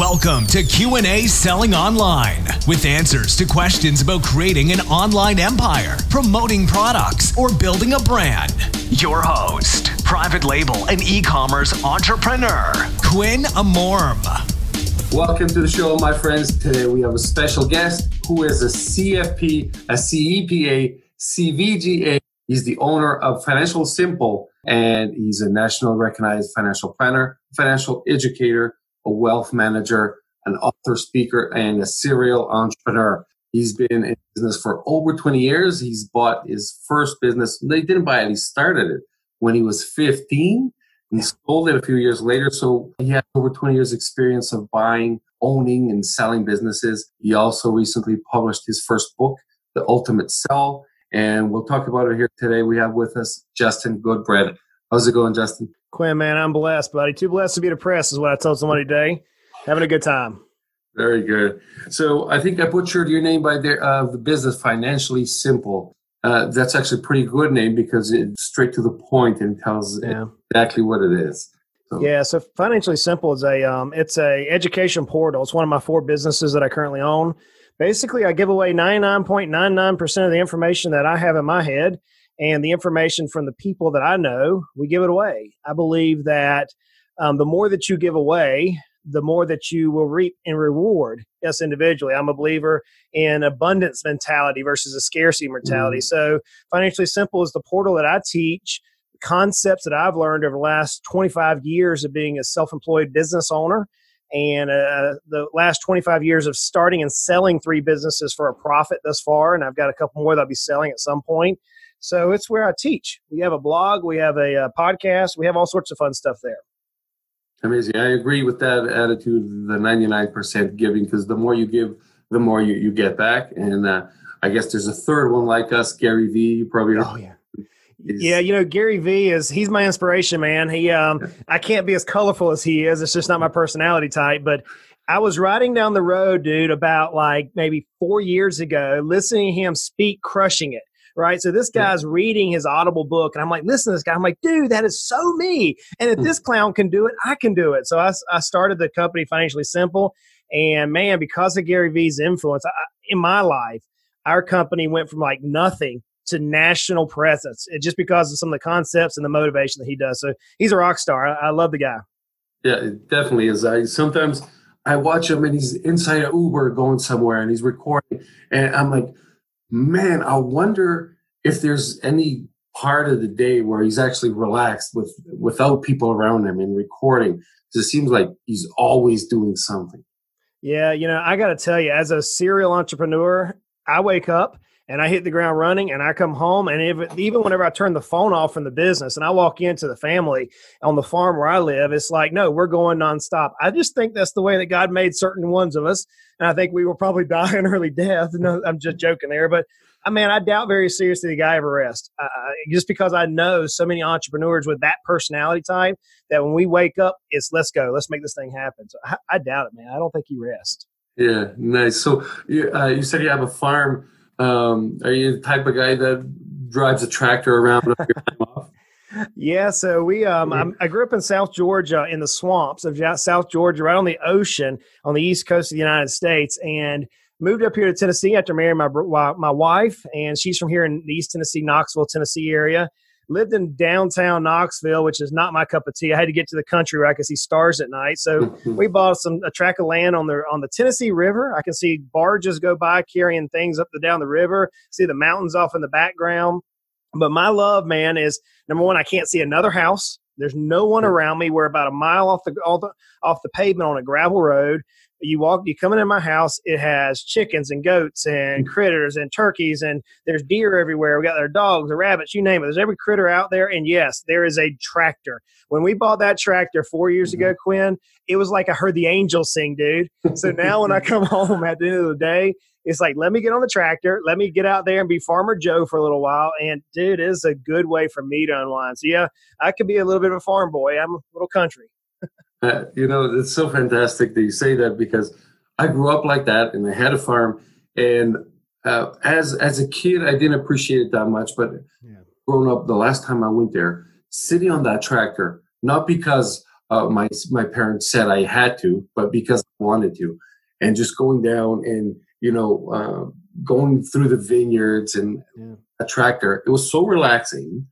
Welcome to Q&A Selling Online with answers to questions about creating an online empire, promoting products, or building a brand. Your host, private label and e-commerce entrepreneur, Quinn Amorm. Welcome to the show, my friends. Today we have a special guest who is a CFP, a CEPA, CVGA. He's the owner of Financial Simple, and he's a national recognized financial planner, financial educator, a wealth manager, an author, speaker, and a serial entrepreneur. He's been in business for over 20 years. He's bought his first business. They didn't buy it, he started it when he was 15 and sold it a few years later. So he has over 20 years experience of buying, owning, and selling businesses. He also recently published his first book, The Ultimate Sell. And we'll talk about it here today. We have with us Justin Goodbread. How's it going, Justin? Quinn, man, I'm blessed, buddy. Too blessed to be depressed is what I told somebody today. Having a good time. Very good. So I think I butchered your name by the, uh, the business Financially Simple. Uh, that's actually a pretty good name because it's straight to the point and tells yeah. exactly what it is. So. Yeah, so financially simple is a um, it's a education portal. It's one of my four businesses that I currently own. Basically, I give away ninety nine point nine nine percent of the information that I have in my head and the information from the people that I know. We give it away. I believe that um, the more that you give away, the more that you will reap and reward us individually. I'm a believer in abundance mentality versus a scarcity mentality. Mm. So, financially simple is the portal that I teach concepts that I've learned over the last 25 years of being a self employed business owner and uh, the last 25 years of starting and selling three businesses for a profit thus far. And I've got a couple more that I'll be selling at some point. So, it's where I teach. We have a blog, we have a, a uh, podcast, we have all sorts of fun stuff there. Amazing. I agree with that attitude, the 99% giving, because the more you give, the more you, you get back. And uh, I guess there's a third one like us, Gary Vee. You probably know. Oh, yeah. yeah, you know Gary Vee is he's my inspiration, man. He um I can't be as colorful as he is. It's just not my personality type, but I was riding down the road, dude, about like maybe 4 years ago, listening to him speak crushing it right? So this guy's reading his Audible book, and I'm like, listen to this guy. I'm like, dude, that is so me. And if hmm. this clown can do it, I can do it. So I, I started the company Financially Simple. And man, because of Gary Vee's influence I, in my life, our company went from like nothing to national presence it, just because of some of the concepts and the motivation that he does. So he's a rock star. I, I love the guy. Yeah, it definitely is. I sometimes I watch him and he's inside an Uber going somewhere and he's recording, and I'm like, man, I wonder if there's any part of the day where he's actually relaxed with without people around him and recording. Because it seems like he's always doing something. Yeah, you know, I got to tell you, as a serial entrepreneur, I wake up and I hit the ground running and I come home and if, even whenever I turn the phone off from the business and I walk into the family on the farm where I live, it's like, no, we're going nonstop. I just think that's the way that God made certain ones of us. And I think we will probably die an early death. No, I'm just joking there, but I mean, I doubt very seriously the guy ever rests. Uh, just because I know so many entrepreneurs with that personality type that when we wake up, it's let's go, let's make this thing happen. So I, I doubt it, man. I don't think he rests. Yeah, nice. So you, uh, you said you have a farm. Um, are you the type of guy that drives a tractor around your time off? Yeah, so we um i grew up in South Georgia in the swamps of South Georgia, right on the ocean on the east coast of the United States, and moved up here to Tennessee after marrying my my wife, and she's from here in the East Tennessee, Knoxville, Tennessee area. Lived in downtown Knoxville, which is not my cup of tea. I had to get to the country where I could see stars at night. So we bought some a tract of land on the on the Tennessee River. I can see barges go by carrying things up the down the river. See the mountains off in the background. But my love, man, is number one. I can't see another house. There's no one hmm. around me. We're about a mile off the, off the off the pavement on a gravel road you walk you come into my house it has chickens and goats and critters and turkeys and there's deer everywhere. We got their dogs the rabbits you name it. There's every critter out there. And yes there is a tractor. When we bought that tractor four years ago mm-hmm. quinn it was like i heard the angels sing dude. So now when i come home at the end of the day it's like let me get on the tractor. Let me get out there and be farmer joe for a little while. And dude it is a good way for me to unwind. So yeah i could be a little bit of a farm boy. I'm a little country uh, you know, it's so fantastic that you say that because I grew up like that and I had a farm. And uh, as as a kid, I didn't appreciate it that much. But yeah. growing up, the last time I went there, sitting on that tractor, not because uh, my my parents said I had to, but because I wanted to, and just going down and you know uh, going through the vineyards and yeah. a tractor, it was so relaxing.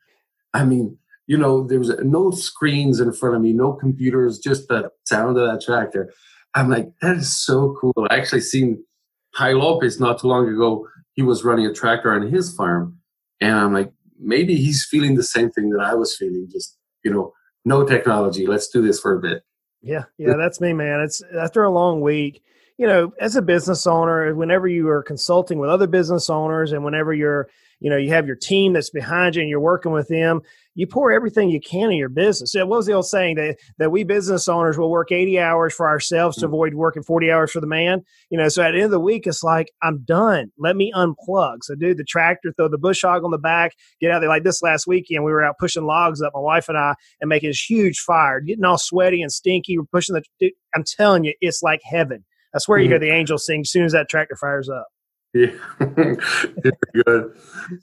I mean, you know, there was no screens in front of me, no computers, just the sound of that tractor. I'm like, that is so cool. I actually seen Tai Lopez not too long ago. He was running a tractor on his farm, and I'm like, maybe he's feeling the same thing that I was feeling. Just you know, no technology. Let's do this for a bit. Yeah, yeah, that's me, man. It's after a long week. You know, as a business owner, whenever you are consulting with other business owners, and whenever you're, you know, you have your team that's behind you and you're working with them, you pour everything you can in your business. What was the old saying that that we business owners will work 80 hours for ourselves to mm. avoid working 40 hours for the man? You know, so at the end of the week, it's like, I'm done. Let me unplug. So do the tractor, throw the bush hog on the back, get out there. Like this last weekend, we were out pushing logs up, my wife and I, and making this huge fire, getting all sweaty and stinky. We're pushing the, dude, I'm telling you, it's like heaven. I swear mm-hmm. you hear the angels sing as soon as that tractor fires up. Yeah, good.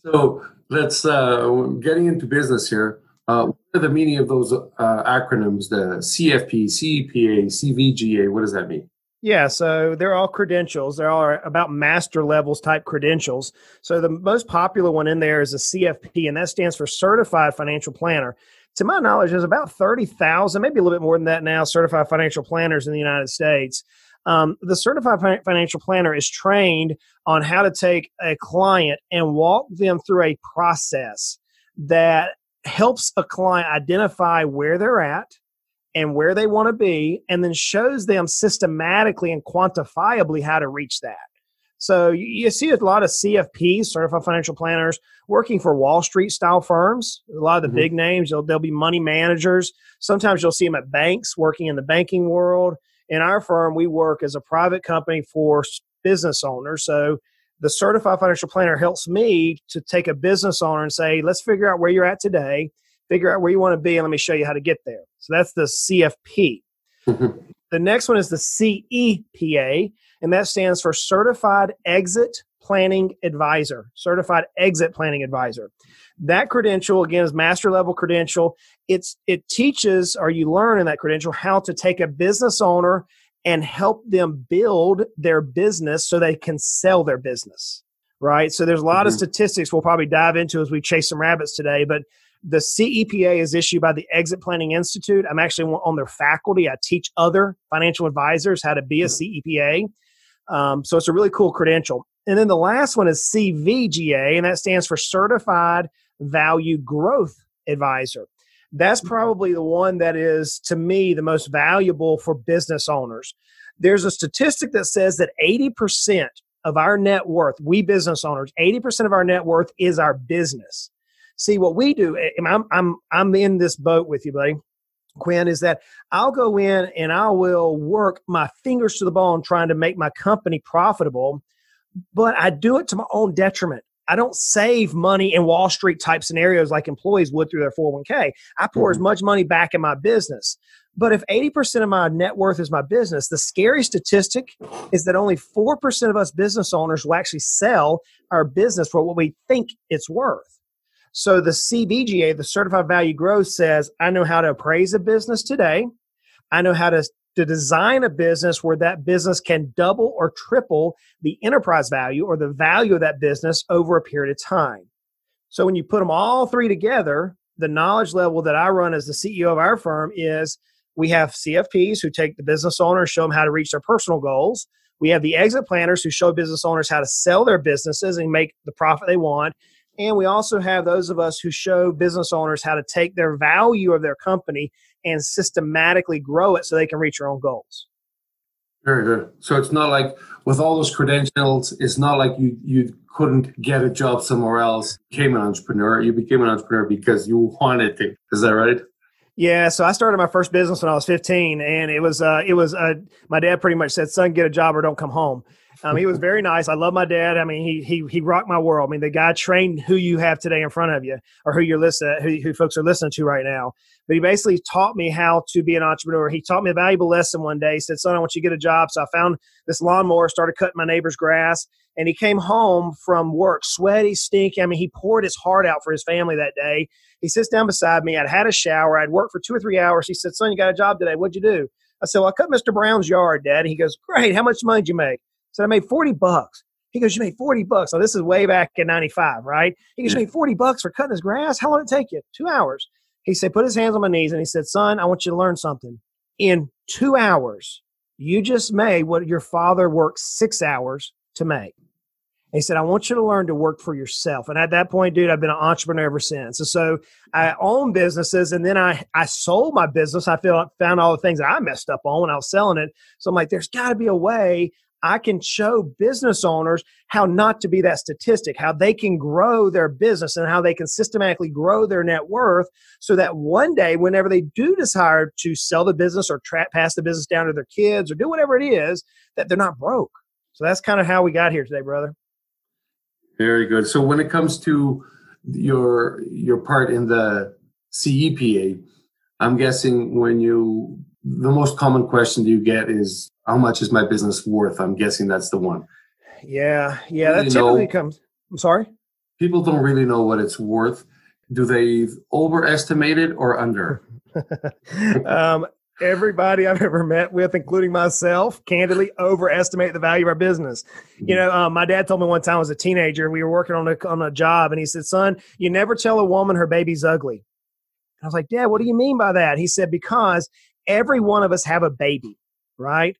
So let's uh, getting into business here. Uh, what are the meaning of those uh, acronyms? The CFP, CEPA, CVGA. What does that mean? Yeah, so they're all credentials. They're all about master levels type credentials. So the most popular one in there is a CFP, and that stands for Certified Financial Planner. To my knowledge, there's about 30,000, maybe a little bit more than that now, certified financial planners in the United States. Um, the certified financial planner is trained on how to take a client and walk them through a process that helps a client identify where they're at and where they want to be, and then shows them systematically and quantifiably how to reach that. So you, see a lot of CFPs, certified financial planners, working for Wall Street style firms. A lot of the mm-hmm. big names, they'll, they'll be money managers. Sometimes you'll see them at banks, working in the banking world in our firm, we work as a private company for business owners. So the certified financial planner helps me to take a business owner and say, let's figure out where you're at today, figure out where you want to be, and let me show you how to get there. So that's the CFP. Mm-hmm. the next one is the CEPA, and that stands for Certified Exit Planning Advisor. Certified Exit Planning Advisor. That credential again is master level credential. It's it teaches or you learn in that credential how to take a business owner and help them build their business so they can sell their business. Right? So there's a lot mm-hmm. of statistics we'll probably dive into as we chase some rabbits today, but the CEPA is issued by the Exit Planning Institute. I'm actually on their faculty. I teach other financial advisors how to be a CEPA. Um, so it's a really cool credential. And then the last one is CVGA, and that stands for Certified Value Growth Advisor. That's mm-hmm. probably the one that is, to me, the most valuable for business owners. There's a statistic that says that 80% of our net worth, we business owners, 80% of our net worth is our business. See, what we do, I'm, I'm, I'm in this boat with you, buddy. Quinn, is that I'll go in and I will work my fingers to the bone trying to make my company profitable, but I do it to my own detriment. I don't save money in Wall Street type scenarios like employees would through their 401k. I pour mm-hmm. as much money back in my business. But if 80% of my net worth is my business, the scary statistic is that only 4% of us business owners will actually sell our business for what we think it's worth. So the CVGA, the Certified Value Growth, says I know how to appraise a business today. I know how to to design a business where that business can double or triple the enterprise value or the value of that business over a period of time. So when you put them all three together, the knowledge level that I run as the CEO of our firm is we have CFPs who take the business owners, show them how to reach their personal goals. We have the exit planners who show business owners how to sell their businesses and make the profit they want. And we also have those of us who show business owners how to take their value of their company and systematically grow it so they can reach their own goals. Very good. So it's not like with all those credentials, it's not like you you couldn't get a job somewhere else, became an entrepreneur. You became an entrepreneur because you wanted to. Is that right? Yeah, so I started my first business when I was 15, and it was uh, it was uh, my dad pretty much said, "Son, get a job or don't come home." Um, he was very nice. I love my dad. I mean, he he he rocked my world. I mean, the guy trained who you have today in front of you, or who you're listening, who, who folks are listening to right now. But he basically taught me how to be an entrepreneur. He taught me a valuable lesson one day. He said, "Son, I want you to get a job." So I found this lawnmower, started cutting my neighbor's grass, and he came home from work, sweaty, stinky. I mean, he poured his heart out for his family that day. He sits down beside me. I'd had a shower. I'd worked for two or three hours. He said, "Son, you got a job today. What'd you do?" I said, well, I cut Mr. Brown's yard, Dad. He goes, great. How much money did you make? I said, I made 40 bucks. He goes, you made 40 bucks. So this is way back in 95, right? He goes, you made 40 bucks for cutting his grass. How long did it take you? Two hours. He said, put his hands on my knees and he said, son, I want you to learn something. In two hours, you just made what your father worked six hours to make. He said, I want you to learn to work for yourself. And at that point, dude, I've been an entrepreneur ever since. And so I own businesses and then I, I sold my business. I feel found all the things that I messed up on when I was selling it. So I'm like, there's got to be a way I can show business owners how not to be that statistic, how they can grow their business and how they can systematically grow their net worth so that one day, whenever they do decide to sell the business or tra- pass the business down to their kids or do whatever it is, that they're not broke. So that's kind of how we got here today, brother. Very good. So when it comes to your your part in the CEPA, I'm guessing when you the most common question you get is how much is my business worth? I'm guessing that's the one. Yeah, yeah, that typically know, comes. I'm sorry. People don't really know what it's worth. Do they overestimate it or under? um, everybody I've ever met with, including myself, candidly overestimate the value of our business. Mm-hmm. You know, um, my dad told me one time I was a teenager, we were working on a, on a job, and he said, Son, you never tell a woman her baby's ugly. I was like, Dad, what do you mean by that? He said, Because every one of us have a baby, right?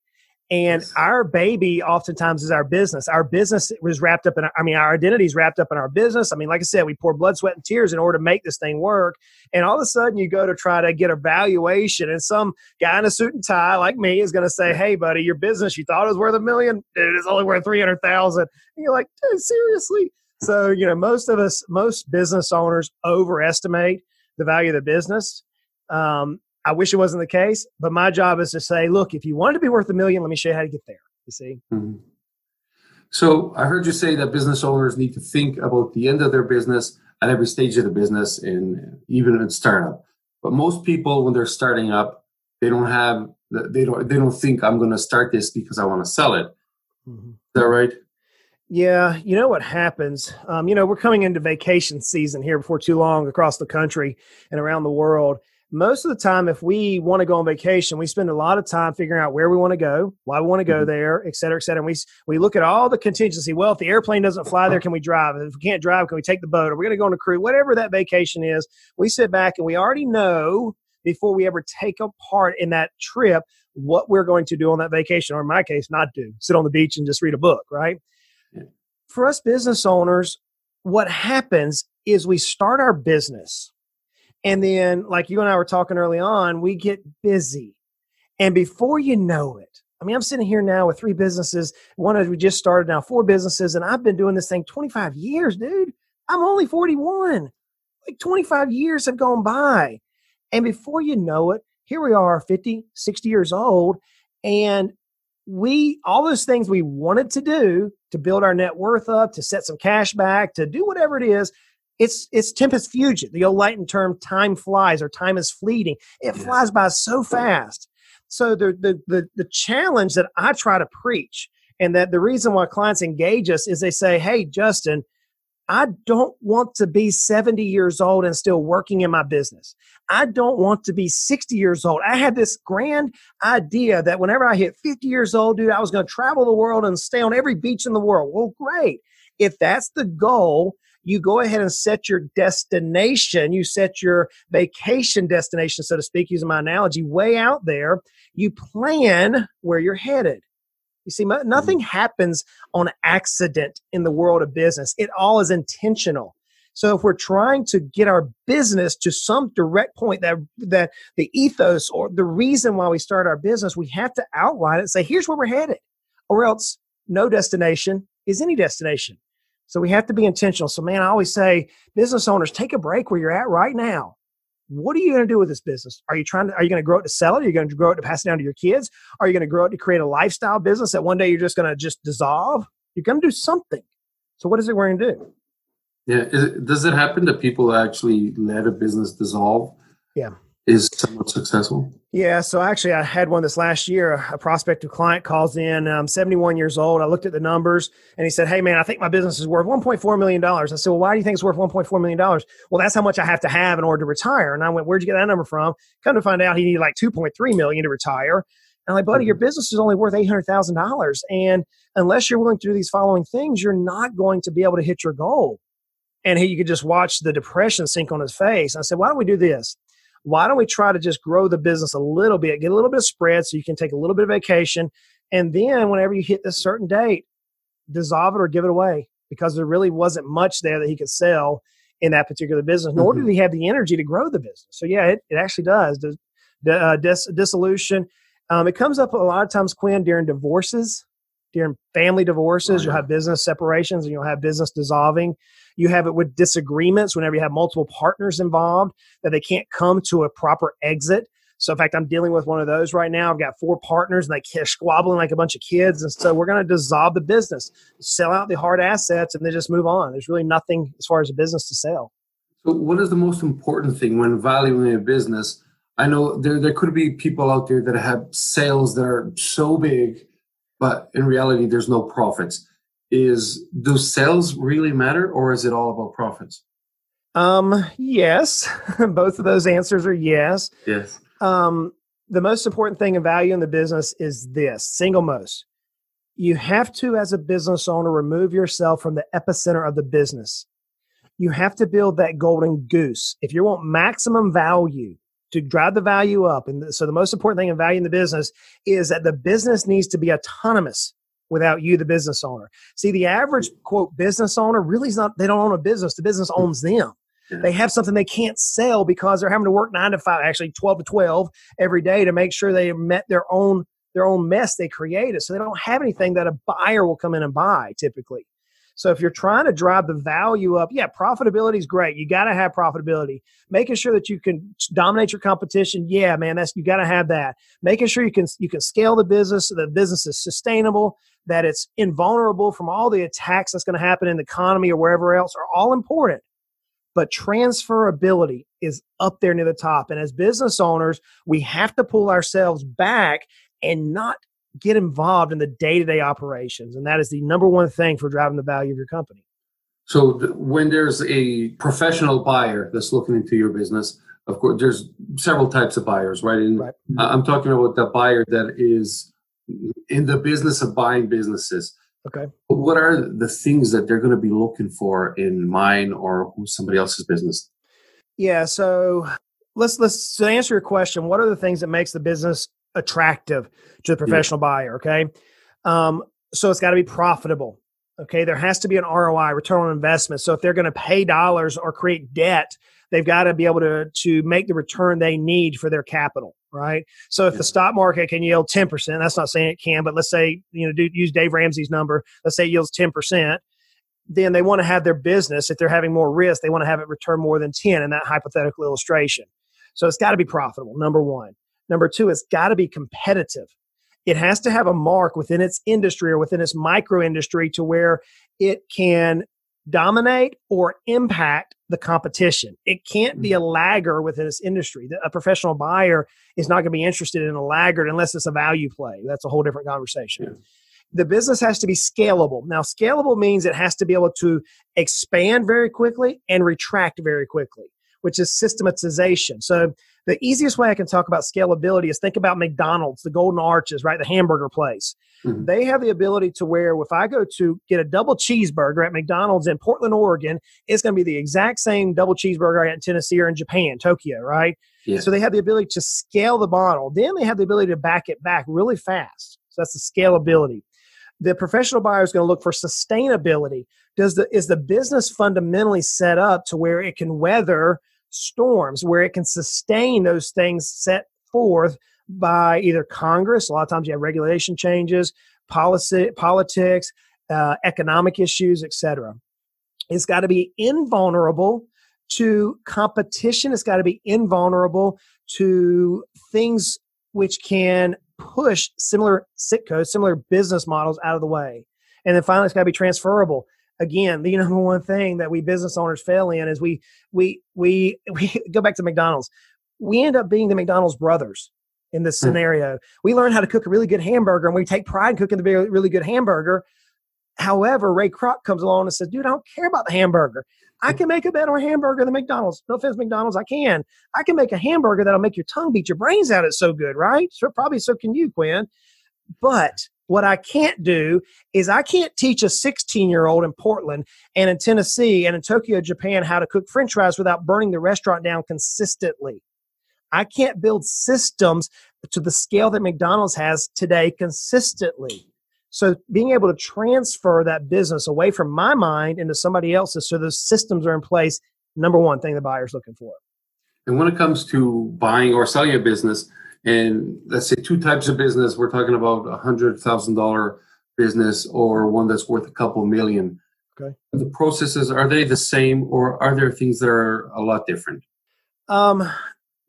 And our baby oftentimes is our business. Our business was wrapped up in, I mean, our identity is wrapped up in our business. I mean, like I said, we pour blood, sweat, and tears in order to make this thing work. And all of a sudden, you go to try to get a valuation, and some guy in a suit and tie like me is going to say, Hey, buddy, your business, you thought it was worth a million, it is only worth 300,000. And you're like, Dude, seriously? So, you know, most of us, most business owners overestimate the value of the business. Um, I wish it wasn't the case, but my job is to say, look, if you wanted to be worth a million, let me show you how to get there. You see? Mm-hmm. So I heard you say that business owners need to think about the end of their business at every stage of the business and even in startup. But most people, when they're starting up, they don't have they don't they don't think I'm going to start this because I want to sell it. Mm-hmm. Is that right? Yeah, you know what happens. Um, you know, we're coming into vacation season here before too long across the country and around the world most of the time if we want to go on vacation we spend a lot of time figuring out where we want to go why we want to go mm-hmm. there et cetera et cetera. And we, we look at all the contingency. Well if the airplane doesn't fly there can we drive? If we can't drive can we take the boat? Are we going to go on a cruise? Whatever that vacation is we sit back and we already know before we ever take a part in that trip what we're going to do on that vacation or in my case not do sit on the beach and just read a book right? Yeah. for us business owners what happens is we start our business and then, like you and I were talking early on, we get busy. And before you know it, I mean, I'm sitting here now with three businesses. One of we just started now, four businesses, and I've been doing this thing 25 years, dude. I'm only 41. Like 25 years have gone by. And before you know it, here we are 50, 60 years old. And we, all those things we wanted to do to build our net worth up, to set some cash back, to do whatever it is, it's it's tempus fugit. The old Latin term "time flies" or "time is fleeting." It flies by so fast. So the, the the the challenge that I try to preach, and that the reason why clients engage us is they say, "Hey, Justin." I don't want to be 70 years old and still working in my business. I don't want to be 60 years old. I had this grand idea that whenever I hit 50 years old, dude, I was going to travel the world and stay on every beach in the world. Well, great. If that's the goal, you go ahead and set your destination, you set your vacation destination, so to speak, using my analogy, way out there. You plan where you're headed. You see, nothing mm-hmm. happens on accident in the world of business. It all is intentional. So if we're trying to get our business to some direct point that that the ethos or the reason why we start our business, we have to outline it and say, here's where we're headed. Or else no destination is any destination. So we have to be intentional. So, man, I always say, business owners, take a break where you're at right now. what are you going to do with this business? Are you trying to, are you going to grow it to sell it? Are you going to grow it to pass it down to your kids? Are you going to grow it to create a lifestyle business that one day you're just going to just dissolve? You're going to do something. So what is it we're going to do? Yeah. It, does it happen that people actually let a business dissolve? Yeah is somewhat successful? Yeah, so actually, I had one this last year. A prospective client calls in, um, 71 years old. I looked at the numbers and he said, Hey, man, I think my business is worth $1.4 million. I said, Well, why do you think it's worth $1.4 million? Well, that's how much I have to have in order to retire. And I went, Where'd you get that number from? Come to find out, he needed like 2.3 million to retire. And I'm like, buddy, your mm-hmm. business is only worth $800,000. And unless you're willing to do these following things, you're not going to be able to hit your goal. And he, you could just watch the depression sink on his face. I said, Why don't we do this? Why don't we try to just grow the business a little bit, get a little bit of spread so you can take a little bit of vacation. And then whenever you hit this certain date, dissolve it or give it away because there really wasn't much there that he could sell in that particular business, nor mm-hmm. did he have the energy to grow the business. So, yeah, it, it actually does. The, uh, dis- dissolution. Um, it comes up a lot of times, Quinn, during divorces, during family divorces. Oh, you'll have business separations and you'll have business dissolving. You have it with disagreements whenever you have multiple partners involved that they can't come to a proper exit. So, in fact, I'm dealing with one of those right now. I've got four partners and they're squabbling like a bunch of kids. And so, we're going to dissolve the business, sell out the hard assets, and then just move on. There's really nothing as far as a business to sell. So, what is the most important thing when valuing a business? I know there, there could be people out there that have sales that are so big, but in reality, there's no profits is do sales really matter or is it all about profits? Um, yes. Both of those answers are yes. Yes. Um, the most important thing in value in the business is this single most. You have to, as a business owner, remove yourself from the epicenter of the business. You have to build that golden goose. If you want maximum value to drive the value up, and so the most important thing in value in the business is that the business needs to be autonomous without you, the business owner. See, the average quote business owner really is not, they don't own a business, the business hmm. owns them. They have something they can't sell because they're having to work nine to five, actually 12 to 12 every day to make sure they met their own their own mess they created. So they don't have anything that a buyer will come in and buy typically. So if you're trying to drive the value up, yeah, profitability is great. You got to have profitability. Making sure that you can dominate your competition, yeah, man, that's you got to have that. Making sure you can you can scale the business so the business is sustainable, that it's invulnerable from all the attacks that's going to happen in the economy or wherever else are all important. But transferability is up there near the top. And as business owners, we have to pull ourselves back and not get involved in the day-to-day operations and that is the number one thing for driving the value of your company. So when there's a professional buyer that's looking into your business of course there's several types of buyers right? And right. i'm talking about the buyer that is in the business of buying businesses. Okay. What are the things that they're going to be looking for in mine or somebody else's business? Yeah so let's let's to answer your question what are the things that makes the business attractive to the professional yeah. buyer. Okay. Um, so it's got to be profitable. Okay. There has to be an ROI, return on investment. So if they're going to pay dollars or create debt, they've got to be able to, to make the return they need for their capital. Right. So if yeah. the stock market can yield 10%, that's not saying it can, but let's say, you know, do, use Dave Ramsey's number. Let's say it yields 10% then they want to have their business if they're having more risk they want to have it return more than 10 in that hypothetical illustration so it's got to be profitable number one Number two, it's got to be competitive. It has to have a mark within its industry or within its micro industry to where it can dominate or impact the competition. It can't be a mm-hmm. lagger within its industry. A professional buyer is not going to be interested in a laggard unless it's a value play. That's a whole different conversation. Yeah. The business has to be scalable. Now, scalable means it has to be able to expand very quickly and retract very quickly, which is systematization. So the easiest way I can talk about scalability is think about McDonald's, the Golden Arches, right? The hamburger place. Mm-hmm. They have the ability to where if I go to get a double cheeseburger at McDonald's in Portland, Oregon, it's going to be the exact same double cheeseburger I get in Tennessee or in Japan, Tokyo, right? Yeah. So they have the ability to scale the model. Then they have the ability to back it back really fast. So that's the scalability. The professional buyer is going to look for sustainability. Does the is the business fundamentally set up to where it can weather storms where it can sustain those things set forth by either Congress. A lot of times you have regulation changes, policy, politics, uh, economic issues, etc. It's got to be invulnerable to competition. It's got to be invulnerable to things which can push similar SIC codes, similar business models out of the way. And then finally, it's got to be transferable. Again, the number one thing that we business owners fail in is we we we we go back to McDonald's. We end up being the McDonald's brothers in this hmm. scenario. We learn how to cook a really good hamburger, and we take pride in cooking the really good hamburger. However, Ray Kroc comes along and says, "Dude, I don't care about the hamburger. I can make a better hamburger than McDonald's. No offense, McDonald's, I can. I can make a hamburger that'll make your tongue beat your brains out. It's so good, right? So probably so can you, Quinn. But what I can't do is I can't teach a 16 year old in Portland and in Tennessee and in Tokyo, Japan how to cook french fries without burning the restaurant down consistently. I can't build systems to the scale that McDonald's has today consistently. So being able to transfer that business away from my mind into somebody else's so those systems are in place, number one thing the buyer's looking for. And when it comes to buying or selling a business, and let's say two types of business, we're talking about a hundred thousand dollar business or one that's worth a couple million. Okay. The processes are they the same or are there things that are a lot different? Um,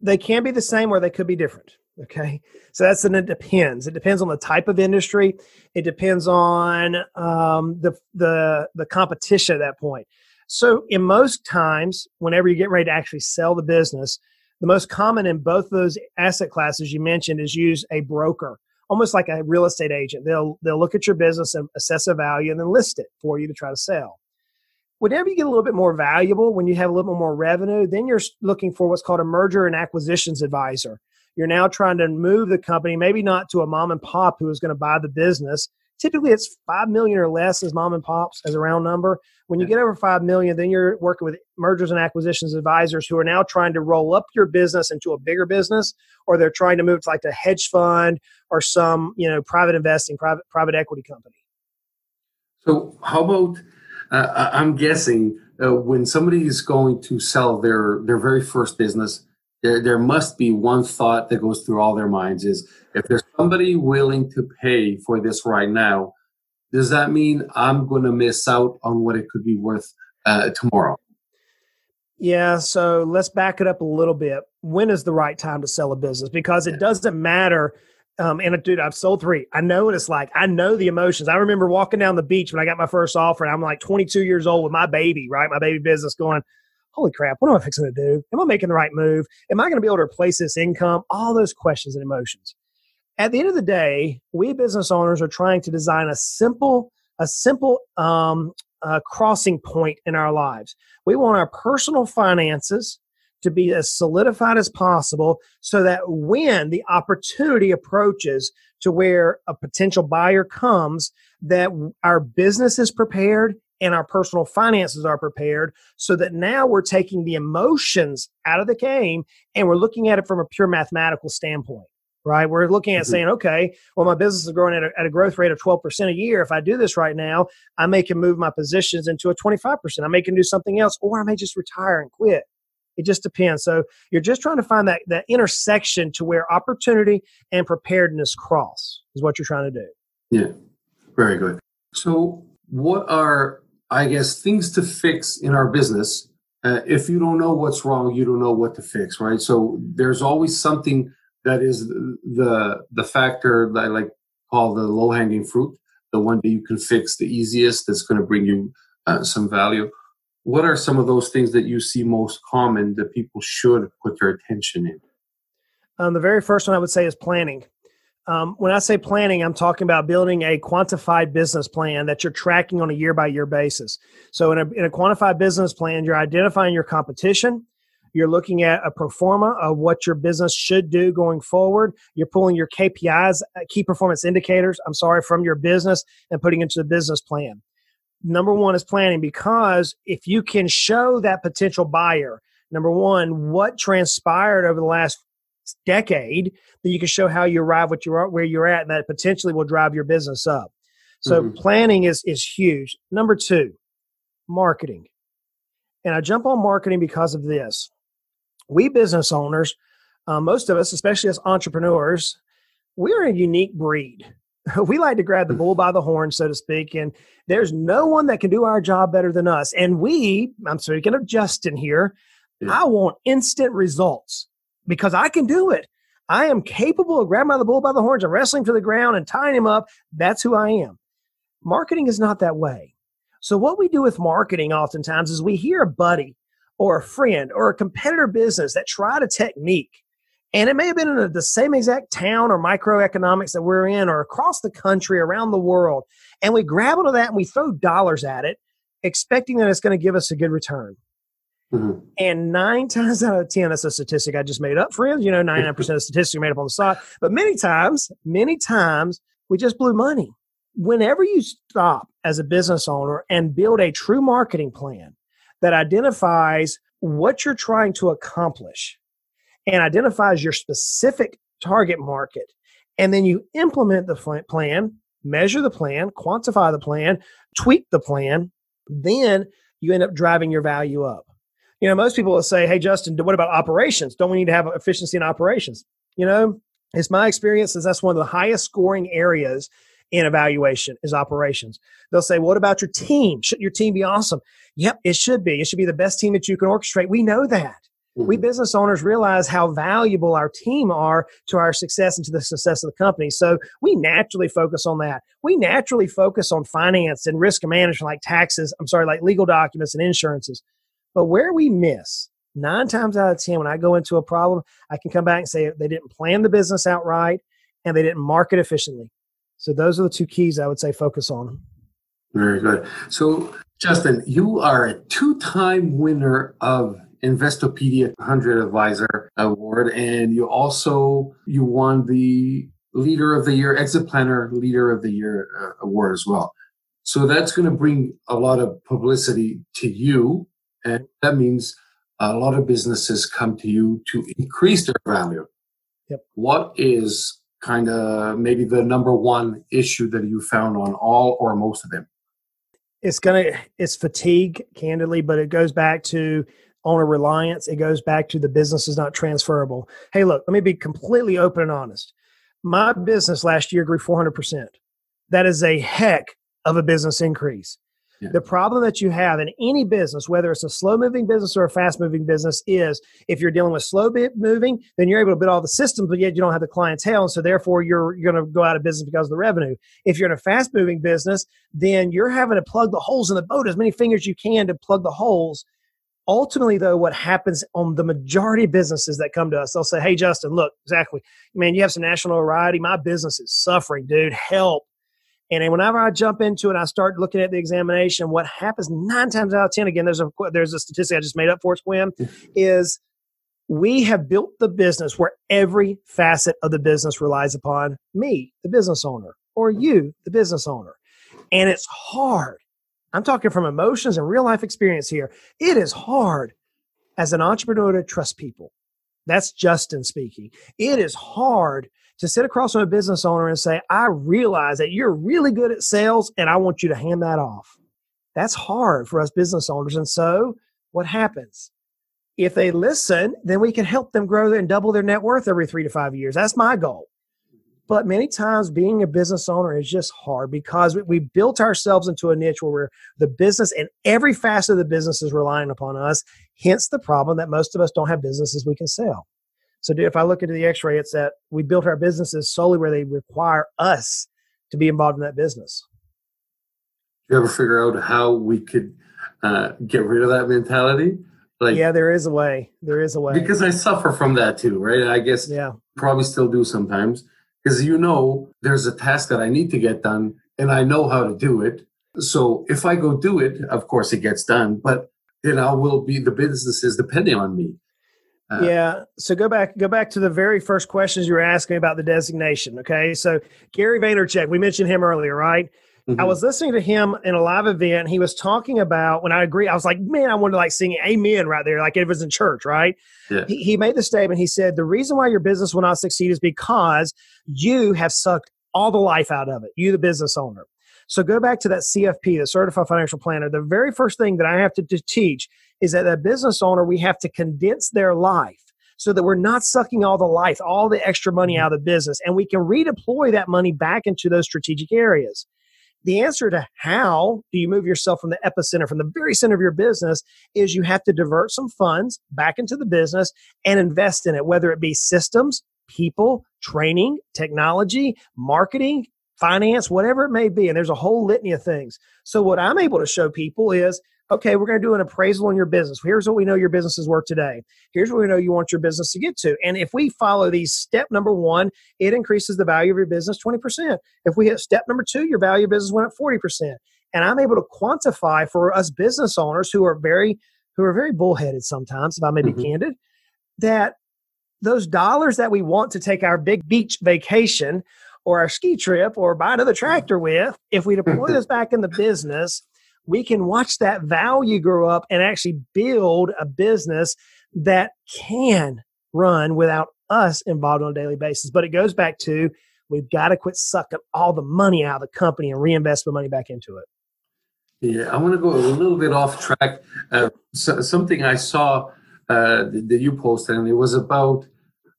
they can be the same or they could be different. Okay. So that's and it depends. It depends on the type of industry. It depends on um, the the the competition at that point. So in most times, whenever you get ready to actually sell the business, the most common in both those asset classes you mentioned is use a broker, almost like a real estate agent. They'll they'll look at your business and assess a value and then list it for you to try to sell. Whenever you get a little bit more valuable, when you have a little bit more revenue, then you're looking for what's called a merger and acquisitions advisor you're now trying to move the company, maybe not to a mom and pop who is going to buy the business. Typically, it's five million or less as mom and pops as a round number. When you get over five million, then you're working with mergers and acquisitions advisors who are now trying to roll up your business into a bigger business, or they're trying to move to like a hedge fund or some you know private investing, private private equity company. So, how about? Uh, I'm guessing uh, when somebody is going to sell their their very first business, there, there must be one thought that goes through all their minds is if there's somebody willing to pay for this right now, does that mean I'm going to miss out on what it could be worth uh, tomorrow? Yeah, so let's back it up a little bit. When is the right time to sell a business? Because it doesn't matter. Um, and dude, I've sold three. I know what it's like. I know the emotions. I remember walking down the beach when I got my first offer, and I'm like 22 years old with my baby, right? My baby business going, holy crap, what am I fixing to do? Am I making the right move? Am I going to be able to replace this income? All those questions and emotions. At the end of the day, we business owners are trying to design a simple, a simple um, uh, crossing point in our lives. We want our personal finances to be as solidified as possible so that when the opportunity approaches to where a potential buyer comes that our business is prepared and our personal finances are prepared so that now we're taking the emotions out of the game and we're looking at it from a pure mathematical standpoint right? We're looking at mm-hmm. saying okay well my business is growing at a, at a, growth rate of 12% a year. If i do this right now i may can move my positions into a 25% i may can do something else or i may just retire and quit. It just depends. So you're just trying to find that that intersection to where opportunity and preparedness cross is what you're trying to do. Yeah. Very good. So what are I guess, things to fix in our business. Uh, if you don't know what's wrong, you don't know what to fix, right? So there's always something that is the the factor that I like call the low hanging fruit, the one that you can fix the easiest, that's going to bring you uh, some value. What are some of those things that you see most common that people should put their attention in? Um, the very first one I would say is planning. Um, when I say planning, I'm talking about building a quantified business plan that you're tracking on a year by year basis. So, in a, in a quantified business plan, you're identifying your competition. You're looking at a pro forma of what your business should do going forward. You're pulling your KPIs, uh, key performance indicators, I'm sorry, from your business and putting into the business plan. Number one is planning because if you can show that potential buyer, number one, what transpired over the last decade that you can show how you arrive what you are where you're at and that potentially will drive your business up so mm-hmm. planning is is huge number two marketing and i jump on marketing because of this we business owners uh, most of us especially as entrepreneurs we're a unique breed we like to grab the bull by the horn, so to speak, and there's no one that can do our job better than us. And we, I'm speaking of Justin here, yeah. I want instant results because I can do it. I am capable of grabbing the bull by the horns and wrestling to the ground and tying him up. That's who I am. Marketing is not that way. So, what we do with marketing oftentimes is we hear a buddy or a friend or a competitor business that tried a technique and it may have been in the same exact town or microeconomics that we're in or across the country, around the world. And we grab onto that and we throw dollars at it, expecting that it's going to give us a good return. Mm-hmm. And nine times out of 10, that's a statistic I just made up, friends. You know, 99% of statistics made up on the side. But many times, many times, we just blew money. Whenever you stop as a business owner and build a true marketing plan that identifies what you're trying to accomplish, and identifies your specific target market. And then you implement the plan, measure the plan, quantify the plan, tweak the plan. Then you end up driving your value up. You know, most people will say, Hey, Justin, what about operations? Don't we need to have efficiency in operations? You know, it's my experience is that's one of the highest scoring areas in evaluation is operations. They'll say, What about your team? Should your team be awesome? Yep, it should be. It should be the best team that you can orchestrate. We know that. Mm-hmm. We business owners realize how valuable our team are to our success and to the success of the company. So we naturally focus on that. We naturally focus on finance and risk management, like taxes, I'm sorry, like legal documents and insurances. But where we miss, nine times out of 10, when I go into a problem, I can come back and say they didn't plan the business outright and they didn't market efficiently. So those are the two keys I would say focus on. Very good. So, Justin, you are a two time winner of Investopedia 100 Advisor Award, and you also you won the Leader of the Year, Exit Planner Leader of the Year uh, award as well. So that's going to bring a lot of publicity to you, and that means a lot of businesses come to you to increase their value. Yep. What is kind of maybe the number one issue that you found on all or most of them? It's gonna it's fatigue, candidly, but it goes back to owner reliance. It goes back to the business is not transferable. Hey, look, let me be completely open and honest. My business last year grew 400%. That is a heck of a business increase. Yeah. The problem that you have in any business, whether it's a slow moving business or a fast moving business, is if you're dealing with slow moving, then you're able to build all the systems, but yet you don't have the clientele. And so therefore you're, you're going to go out of business because of the revenue. If you're in a fast moving business, then you're having to plug the holes in the boat as many fingers you can to plug the holes ultimately though what happens on the majority of businesses that come to us they'll say hey justin look exactly man you have some national notoriety my business is suffering dude help and whenever i jump into it i start looking at the examination what happens nine times out of ten again there's a there's a statistic i just made up for us Quinn, is we have built the business where every facet of the business relies upon me the business owner or you the business owner and it's hard I'm talking from emotions and real life experience here. It is hard as an entrepreneur to trust people. That's Justin speaking. It is hard to sit across from a business owner and say, I realize that you're really good at sales and I want you to hand that off. That's hard for us business owners. And so what happens? If they listen, then we can help them grow and double their net worth every three to five years. That's my goal. But many times being a business owner is just hard because we built ourselves into a niche where we're the business and every facet of the business is relying upon us. Hence the problem that most of us don't have businesses we can sell. So if I look into the x-ray, it's that we built our businesses solely where they require us to be involved in that business. Do you ever figure out how we could uh, get rid of that mentality? Like, yeah, there is a way. There is a way. Because I suffer from that too, right? I guess yeah. probably still do sometimes because you know there's a task that I need to get done and I know how to do it. So if I go do it, of course it gets done, but then I will be the businesses depending on me. Uh, yeah. So go back, go back to the very first questions you were asking about the designation. Okay. So Gary Vaynerchuk, we mentioned him earlier, right? Mm-hmm. I was listening to him in a live event. He was talking about when I agree, I was like, man, I wanted to like sing amen right there, like it was in church, right? Yeah. He, he made the statement. He said, the reason why your business will not succeed is because you have sucked all the life out of it, you, the business owner. So go back to that CFP, the Certified Financial Planner. The very first thing that I have to, to teach is that a business owner, we have to condense their life so that we're not sucking all the life, all the extra money mm-hmm. out of the business, and we can redeploy that money back into those strategic areas. The answer to how do you move yourself from the epicenter, from the very center of your business, is you have to divert some funds back into the business and invest in it, whether it be systems, people, training, technology, marketing, finance, whatever it may be. And there's a whole litany of things. So, what I'm able to show people is okay, we're going to do an appraisal on your business. Here's what we know your business is worth today. Here's what we know you want your business to get to. And if we follow these, step number one, it increases the value of your business 20%. If we hit step number two, your value of business went up 40%. And I'm able to quantify for us business owners who are very, who are very bullheaded sometimes, if I may be mm-hmm. candid, that those dollars that we want to take our big beach vacation or our ski trip or buy another tractor with, if we deploy this back in the business, we can watch that value grow up and actually build a business that can run without us involved on a daily basis. But it goes back to we've got to quit sucking all the money out of the company and reinvest the money back into it. Yeah, I want to go a little bit off track. Uh, so, something I saw uh, that you posted, and it was about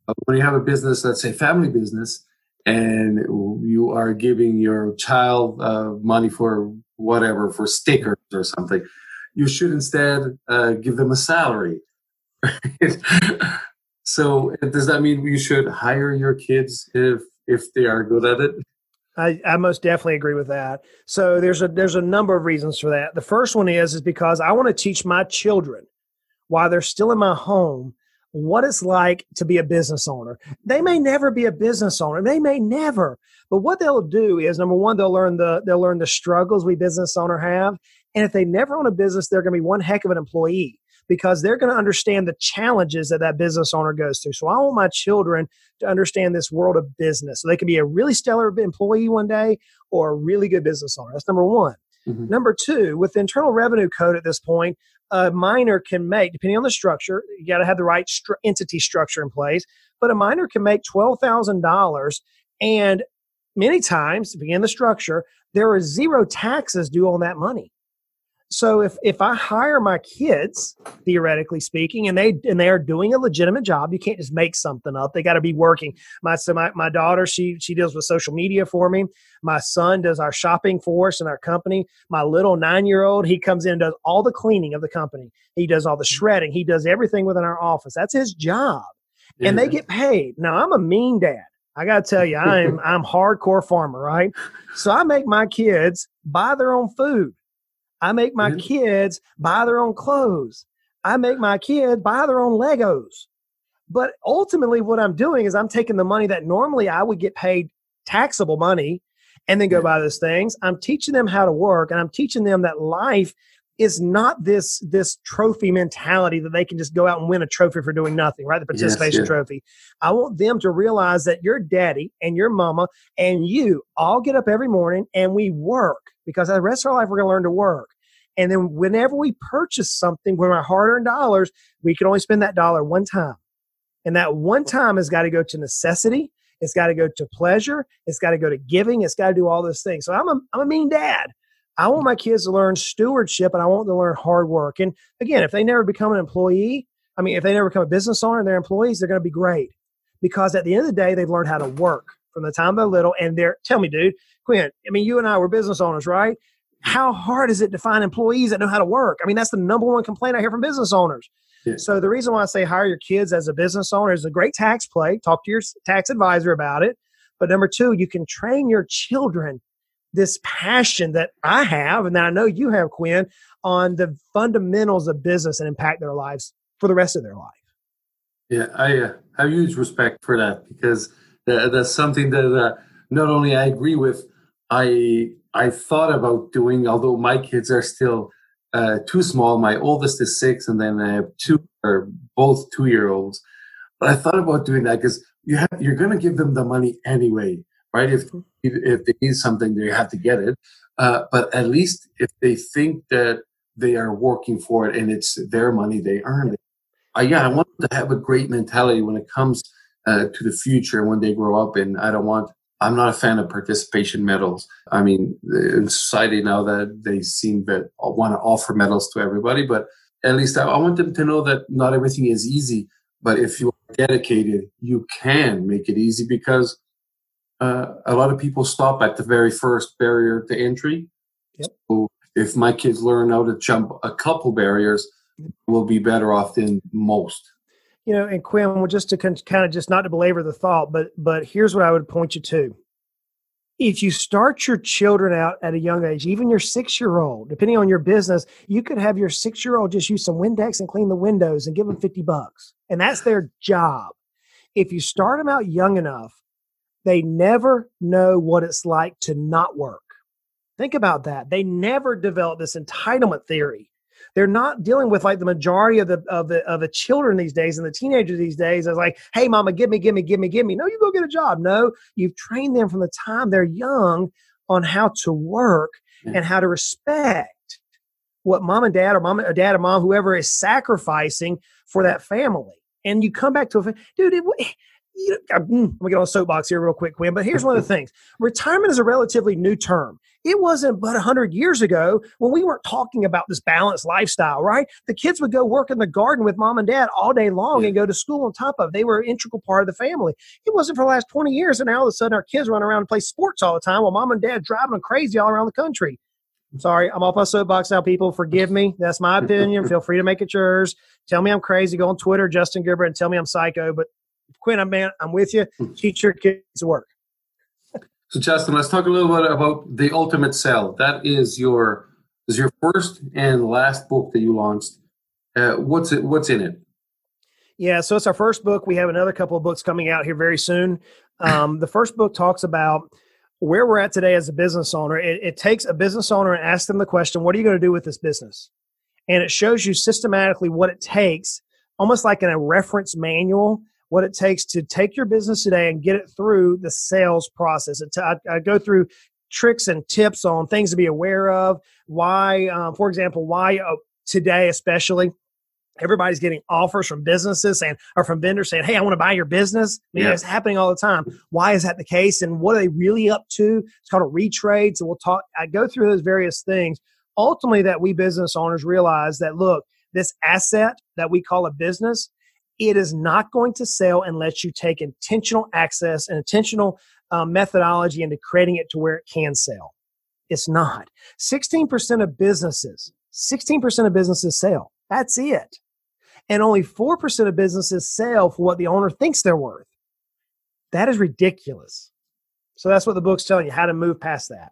uh, when you have a business, let's say family business, and you are giving your child uh, money for whatever for stickers or something you should instead uh, give them a salary right? so does that mean you should hire your kids if if they are good at it I, I most definitely agree with that. So there's a there's a number of reasons for that. The first one is is because I want to teach my children while they're still in my home what it's like to be a business owner. They may never be a business owner. They may never. But what they'll do is number one, they'll learn the they'll learn the struggles we business owner have. And if they never own a business, they're going to be one heck of an employee because they're going to understand the challenges that that business owner goes through. So I want my children to understand this world of business. So they can be a really stellar employee one day or a really good business owner. That's number one. Mm-hmm. Number two, with the Internal Revenue Code at this point, a minor can make, depending on the structure, you got to have the right entity structure in place, but a minor can make $12,000 and many times, on the structure, there are zero taxes due on that money. So if if I hire my kids, theoretically speaking, and they and they are doing a legitimate job, you can't just make something up. They got to be working. My so my, my daughter, she she deals with social media for me. My son does our shopping for us in our company. My little nine year old, he comes in and does all the cleaning of the company. He does all the mm-hmm. shredding. He does everything within our office. That's his job, yeah. and they get paid. Now I'm a mean dad. I got to tell you, I'm I'm hardcore farmer, right? So I make my kids buy their own food. I make my mm-hmm. kids buy their own clothes. I make my kids buy their own Legos. But ultimately, what I'm doing is I'm taking the money that normally I would get paid taxable money and then go buy those things. I'm teaching them how to work and I'm teaching them that life is not this this trophy mentality that they can just go out and win a trophy for doing nothing, right? The participation yes, yeah. trophy. I want them to realize that your daddy and your mama and you all get up every morning and we work because the rest of our life we're going to learn to work. And then whenever we purchase something with our hard-earned dollars, we can only spend that dollar one time. And that one time has got to go to necessity. It's got to go to pleasure. It's got to go to giving. It's got to do all those things. So I'm a, I'm a mean dad. I want my kids to learn stewardship and I want them to learn hard work. And again, if they never become an employee, I mean, if they never become a business owner and they're employees, they're going to be great because at the end of the day, they've learned how to work from the time they're little. And they're, tell me, dude, Quinn, I mean, you and I were business owners, right? How hard is it to find employees that know how to work? I mean, that's the number one complaint I hear from business owners. Yeah. So the reason why I say hire your kids as a business owner is a great tax play. Talk to your tax advisor about it. But number two, you can train your children this passion that I have and that I know you have, Quinn, on the fundamentals of business and impact their lives for the rest of their life. Yeah, I uh, have huge respect for that because that, that's something that uh, not only I agree with, I I thought about doing. Although my kids are still uh, too small, my oldest is six, and then I have two, or both two year olds. But I thought about doing that because you have you're going to give them the money anyway right? If if they need something, they have to get it. Uh, but at least if they think that they are working for it and it's their money, they earn it. Uh, yeah, I want them to have a great mentality when it comes uh, to the future when they grow up. And I don't want. I'm not a fan of participation medals. I mean, in society now that they seem that want to offer medals to everybody, but at least I, I want them to know that not everything is easy. But if you are dedicated, you can make it easy because uh, a lot of people stop at the very first barrier to entry. Yep. So if my kids learn how to jump a couple barriers, we'll be better off than most. You know, and Quinn, well, just to kind of just not to belabor the thought, but but here's what I would point you to. If you start your children out at a young age, even your six year old, depending on your business, you could have your six year old just use some Windex and clean the windows and give them 50 bucks. And that's their job. If you start them out young enough, they never know what it's like to not work. Think about that. They never develop this entitlement theory. They're not dealing with like the majority of the of the of the children these days and the teenagers these days as like, hey mama, give me, give me, give me, give me. No, you go get a job. No, you've trained them from the time they're young on how to work and how to respect what mom and dad or mom or dad or mom, whoever is sacrificing for that family. And you come back to a dude, it, you know, I'm gonna get on a soapbox here real quick, Quinn. But here's one of the things: retirement is a relatively new term. It wasn't but hundred years ago when we weren't talking about this balanced lifestyle, right? The kids would go work in the garden with mom and dad all day long and go to school on top of. They were an integral part of the family. It wasn't for the last twenty years, and now all of a sudden our kids run around and play sports all the time while mom and dad driving them crazy all around the country. I'm sorry, I'm off my soapbox now, people. Forgive me. That's my opinion. Feel free to make it yours. Tell me I'm crazy. Go on Twitter, Justin Goodbread, and tell me I'm psycho. But Quinn, I'm man, I'm with you. Hmm. Teach your kids to work. So Justin, let's talk a little bit about the Ultimate Sale. That is your is your first and last book that you launched. Uh, what's it? What's in it? Yeah, so it's our first book. We have another couple of books coming out here very soon. Um, the first book talks about where we're at today as a business owner. It, it takes a business owner and asks them the question, "What are you going to do with this business?" And it shows you systematically what it takes, almost like in a reference manual what it takes to take your business today and get it through the sales process. I, go through tricks and tips on things to be aware of. Why, um, for example, why uh, today, especially, everybody's getting offers from businesses and or from vendors saying, "Hey, I want to buy your business." I mean, yeah. it's happening all the time. Why is that the case? And what are they really up to? It's called a retrade. So we'll talk. I go through those various things. Ultimately, that we business owners realize that look, this asset that we call a business it is not going to sell unless you take intentional access and intentional um, methodology into creating it to where it can sell. It's not. 16% of businesses, 16% of businesses sell. That's it. And only 4% of businesses sell for what the owner thinks they're worth. That is ridiculous. So that's what the book's telling you how to move past that.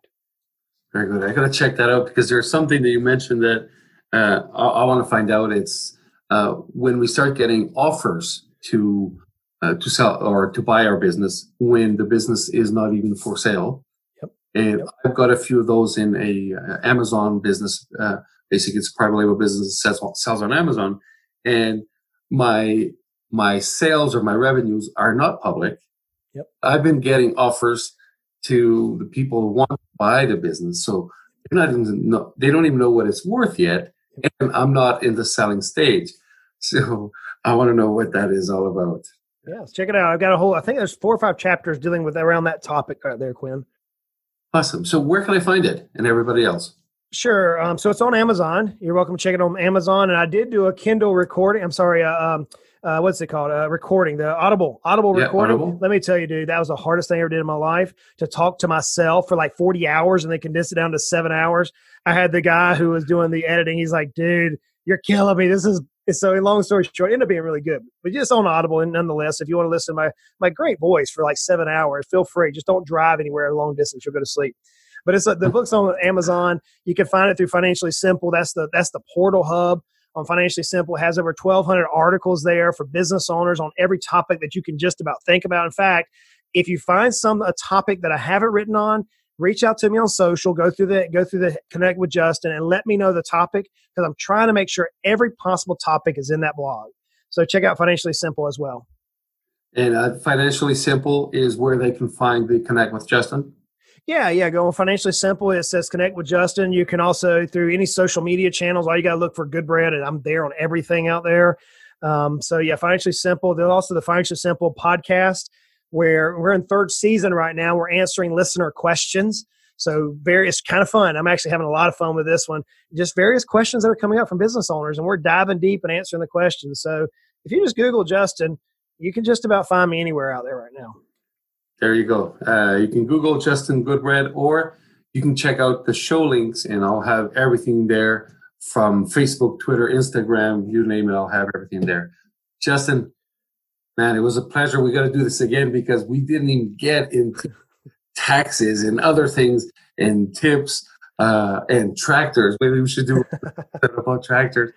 Very good. I got to check that out because there's something that you mentioned that uh, I, I want to find out. It's uh, when we start getting offers to uh, to sell or to buy our business when the business is not even for sale. Yep. And yep. I've got a few of those in a uh, Amazon business. Uh, basically, it's a private label business that sells, sells on Amazon, and my my sales or my revenues are not public. Yep. I've been getting offers to the people who want to buy the business, so they're not even know, they don't even know what it's worth yet and I'm not in the selling stage. So I want to know what that is all about. Yeah, let's check it out. I've got a whole, I think there's four or five chapters dealing with around that topic right there, Quinn. Awesome. So where can I find it and everybody else? Sure. Um, so it's on Amazon. You're welcome to check it on Amazon. And I did do a Kindle recording. I'm sorry. Uh, um, uh, what's it called? Uh, recording the Audible Audible yeah, recording. Audible. Let me tell you, dude, that was the hardest thing I ever did in my life to talk to myself for like 40 hours and they condensed it down to seven hours. I had the guy who was doing the editing. He's like, dude, you're killing me. This is so. Long story short, ended up being really good, but just on Audible. And nonetheless, if you want to listen to my my great voice for like seven hours, feel free. Just don't drive anywhere long distance. You'll go to sleep. But it's uh, the book's on Amazon. You can find it through Financially Simple. That's the that's the portal hub on Financially Simple. It has over 1,200 articles there for business owners on every topic that you can just about think about. In fact, if you find some a topic that I haven't written on, reach out to me on social. Go through the go through the connect with Justin and let me know the topic because I'm trying to make sure every possible topic is in that blog. So check out Financially Simple as well. And uh, Financially Simple is where they can find the connect with Justin. Yeah, yeah. Go on financially simple. It says connect with Justin. You can also through any social media channels. All you got to look for Goodbread, and I'm there on everything out there. Um, so yeah, financially simple. There's also the financially simple podcast where we're in third season right now. We're answering listener questions. So various kind of fun. I'm actually having a lot of fun with this one. Just various questions that are coming up from business owners, and we're diving deep and answering the questions. So if you just Google Justin, you can just about find me anywhere out there right now. There you go. Uh, you can Google Justin Goodbread, or you can check out the show links, and I'll have everything there from Facebook, Twitter, Instagram, you name it. I'll have everything there. Justin, man, it was a pleasure. We got to do this again because we didn't even get into taxes and other things and tips uh, and tractors. Maybe we should do about tractors.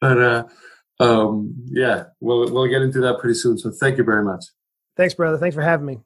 But uh, um, yeah, we'll we'll get into that pretty soon. So thank you very much. Thanks, brother. Thanks for having me.